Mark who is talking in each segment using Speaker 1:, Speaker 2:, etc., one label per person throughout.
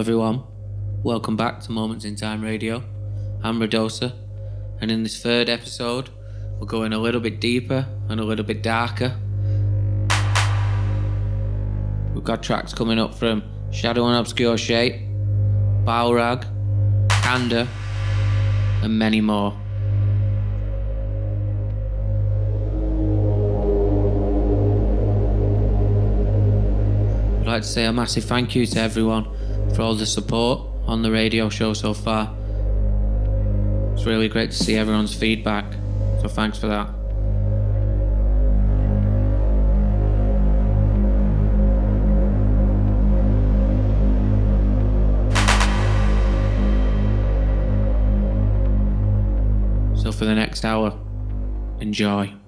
Speaker 1: everyone. Welcome back to Moments in Time Radio. I'm Radosa, and in this third episode, we're going a little bit deeper and a little bit darker. We've got tracks coming up from SHDW and Obscure Shape, Balrag, Kanda, and many more. I'd like to say a massive thank you to everyone for all the support on the radio show so far. It's really great to see everyone's feedback, so thanks for that. So for the next hour, enjoy.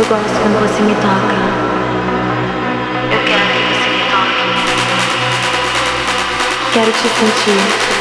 Speaker 2: Eu gosto quando você me toca. Eu quero que você me toque. Quero te sentir.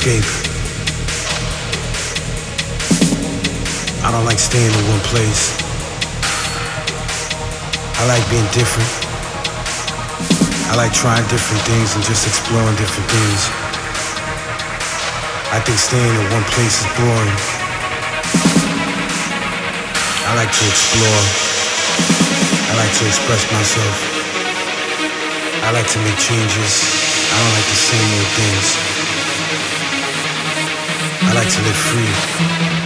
Speaker 3: Escape. I don't like staying in one place. I like being different. I like trying different things and just exploring different things. I think staying in one place is boring. I like to explore. I like to express myself. I like to make changes. I don't like the same old things. I like to live free.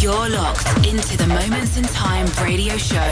Speaker 4: You're locked into the Moments in Time radio show.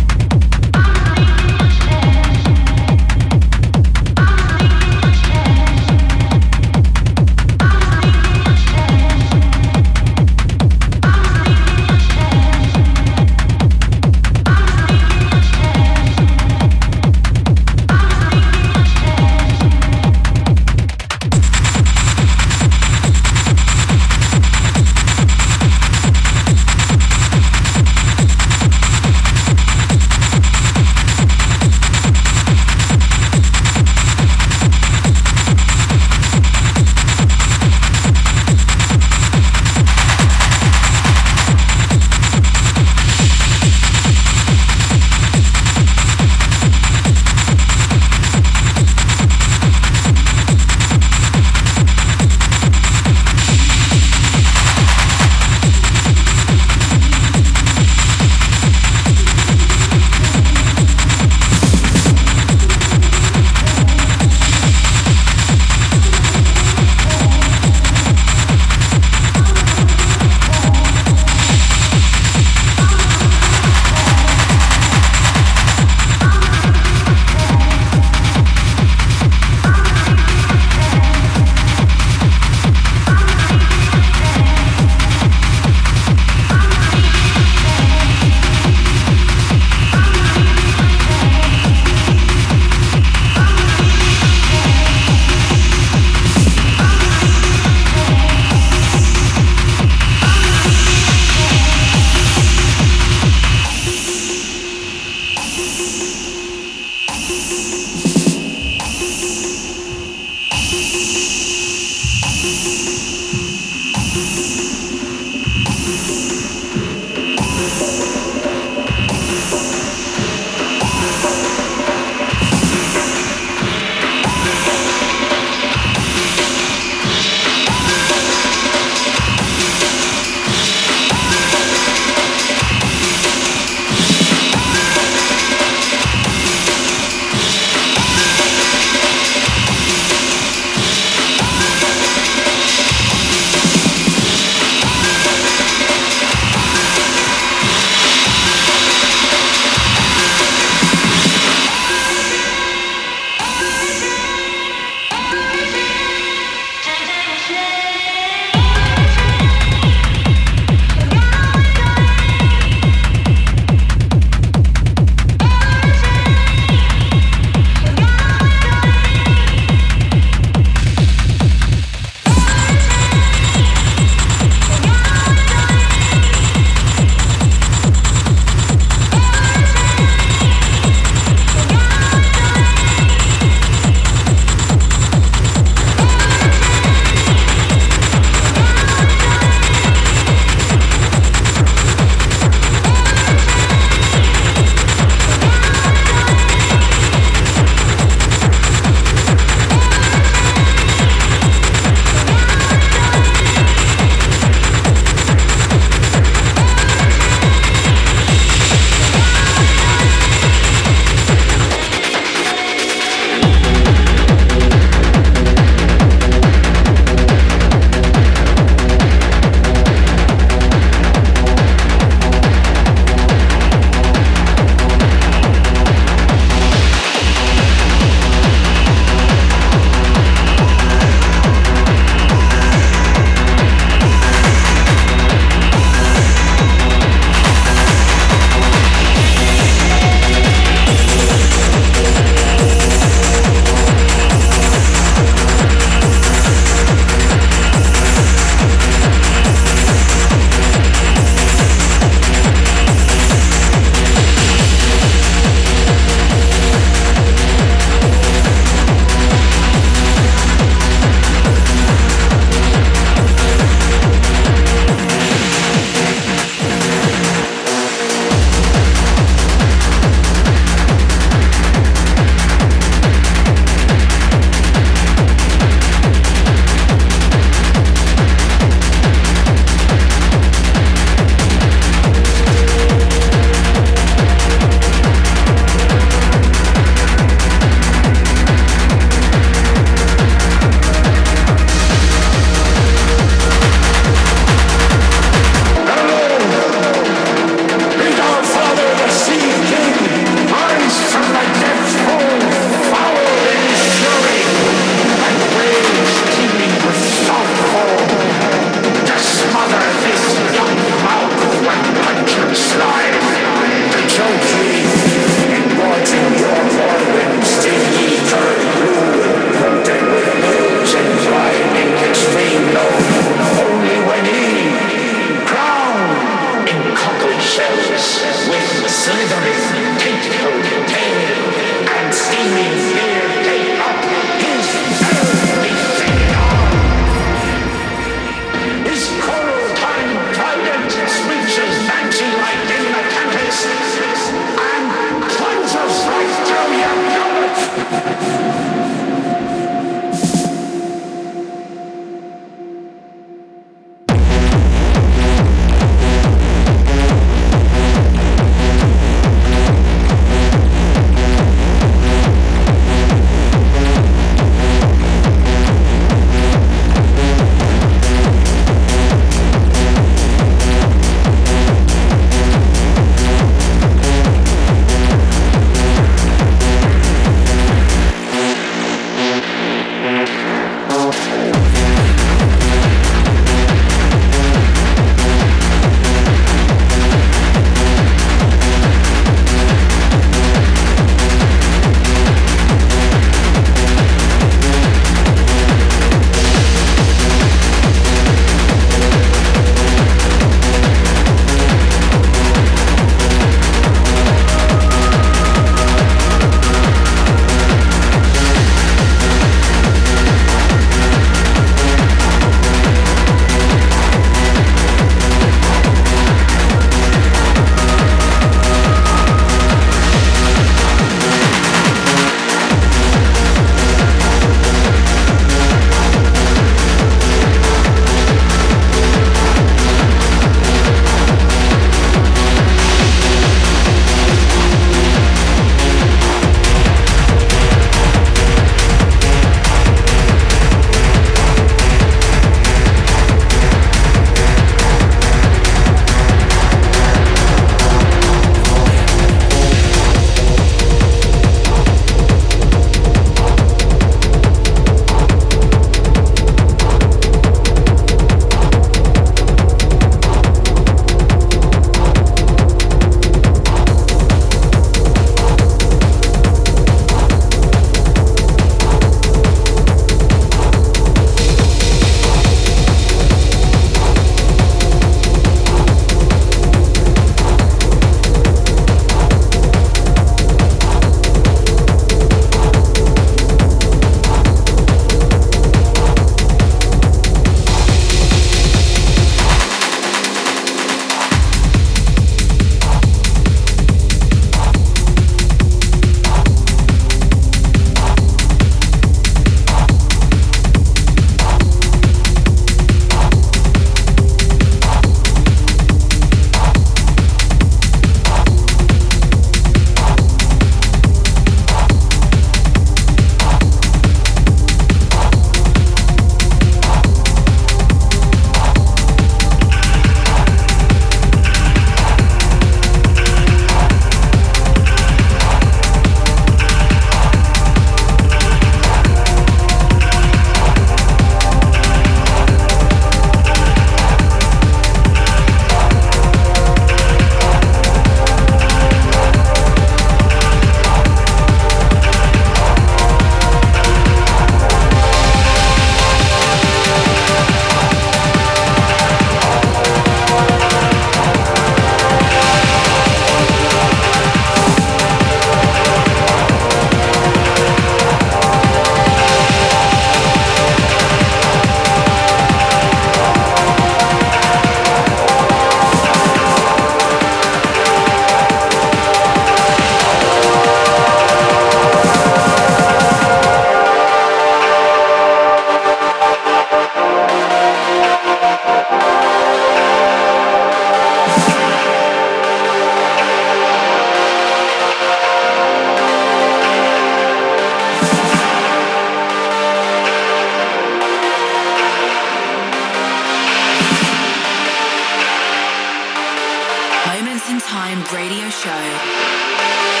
Speaker 4: Radio Show.